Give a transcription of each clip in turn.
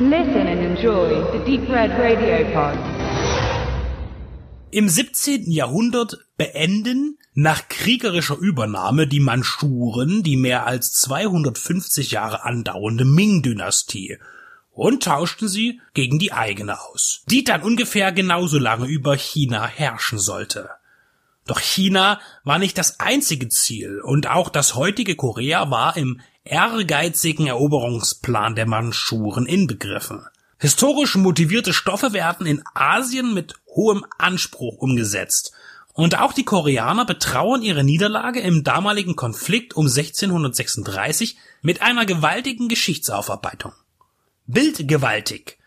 Listen and enjoy the Deep Red Radio Pod. Im 17. Jahrhundert beenden nach kriegerischer Übernahme die Manschuren die mehr als 250 Jahre andauernde Ming-Dynastie und tauschten sie gegen die eigene aus, die dann ungefähr genauso lange über China herrschen sollte. Doch China war nicht das einzige Ziel und auch das heutige Korea war im ehrgeizigen Eroberungsplan der Manschuren inbegriffen. Historisch motivierte Stoffe werden in Asien mit hohem Anspruch umgesetzt. Und auch die Koreaner betrauern ihre Niederlage im damaligen Konflikt um 1636 mit einer gewaltigen Geschichtsaufarbeitung. Bildgewaltig.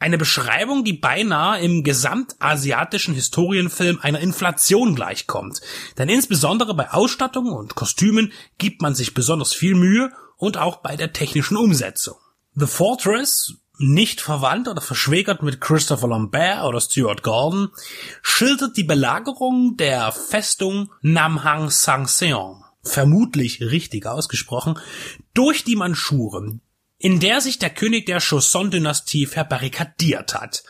Eine Beschreibung, die beinahe im gesamtasiatischen Historienfilm einer Inflation gleichkommt. Denn insbesondere bei Ausstattung und Kostümen gibt man sich besonders viel Mühe und auch bei der technischen Umsetzung. The Fortress, nicht verwandt oder verschwägert mit Christopher Lambert oder Stuart Gordon, schildert die Belagerung der Festung Namhang Sangseong, vermutlich richtig ausgesprochen, durch die Manschuren, in der sich der König der Joseon-Dynastie verbarrikadiert hat.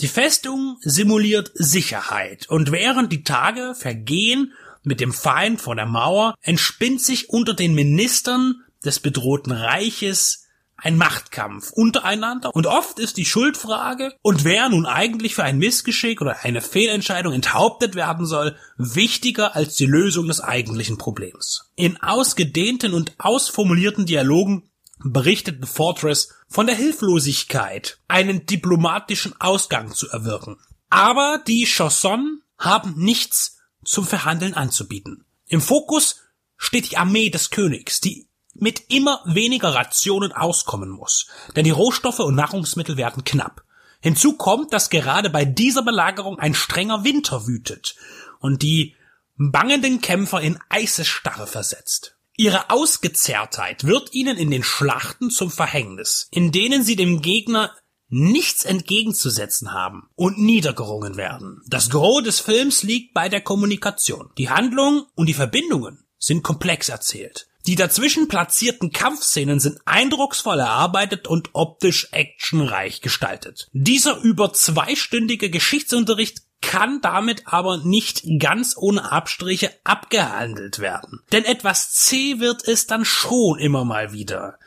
Die Festung simuliert Sicherheit und während die Tage vergehen mit dem Feind vor der Mauer, entspinnt sich unter den Ministern des bedrohten Reiches ein Machtkampf untereinander und oft ist die Schuldfrage und wer nun eigentlich für ein Missgeschick oder eine Fehlentscheidung enthauptet werden soll, wichtiger als die Lösung des eigentlichen Problems. In ausgedehnten und ausformulierten Dialogen berichteten Fortress von der Hilflosigkeit, einen diplomatischen Ausgang zu erwirken. Aber die Chausson haben nichts zum Verhandeln anzubieten. Im Fokus steht die Armee des Königs, die mit immer weniger Rationen auskommen muss, denn die Rohstoffe und Nahrungsmittel werden knapp. Hinzu kommt, dass gerade bei dieser Belagerung ein strenger Winter wütet und die bangenden Kämpfer in Eisesstarre versetzt. Ihre Ausgezerrtheit wird ihnen in den Schlachten zum Verhängnis, in denen sie dem Gegner nichts entgegenzusetzen haben und niedergerungen werden. Das Gros des Films liegt bei der Kommunikation. Die Handlung und die Verbindungen sind komplex erzählt. Die dazwischen platzierten Kampfszenen sind eindrucksvoll erarbeitet und optisch actionreich gestaltet. Dieser über zweistündige Geschichtsunterricht kann damit aber nicht ganz ohne Abstriche abgehandelt werden. Denn etwas zäh wird es dann schon immer mal wieder.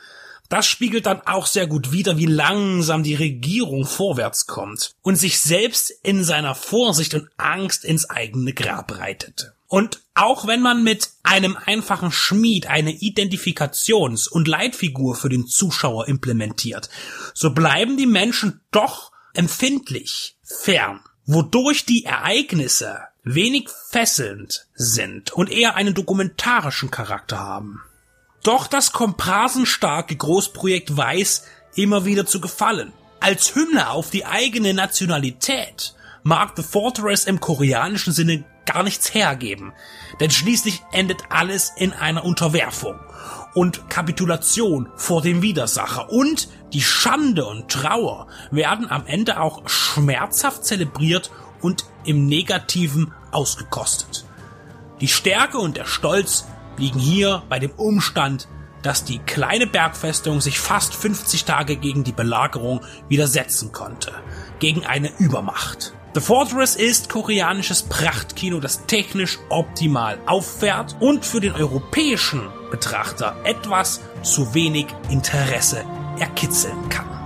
Das spiegelt dann auch sehr gut wider, wie langsam die Regierung vorwärts kommt und sich selbst in seiner Vorsicht und Angst ins eigene Grab reitet. Und auch wenn man mit einem einfachen Schmied eine Identifikations- und Leitfigur für den Zuschauer implementiert, so bleiben die Menschen doch empfindlich fern wodurch die Ereignisse wenig fesselnd sind und eher einen dokumentarischen Charakter haben. Doch das komprarsenstarke Großprojekt weiß immer wieder zu gefallen. Als Hymne auf die eigene Nationalität mag The Fortress im koreanischen Sinne gar nichts hergeben, denn schließlich endet alles in einer Unterwerfung und Kapitulation vor dem Widersacher und die Schande und Trauer werden am Ende auch schmerzhaft zelebriert und im Negativen ausgekostet. Die Stärke und der Stolz liegen hier bei dem Umstand, dass die kleine Bergfestung sich fast 50 Tage gegen die Belagerung widersetzen konnte, gegen eine Übermacht. The Fortress ist koreanisches Prachtkino, das technisch optimal auffährt und für den europäischen Betrachter etwas zu wenig Interesse erkitzeln kann.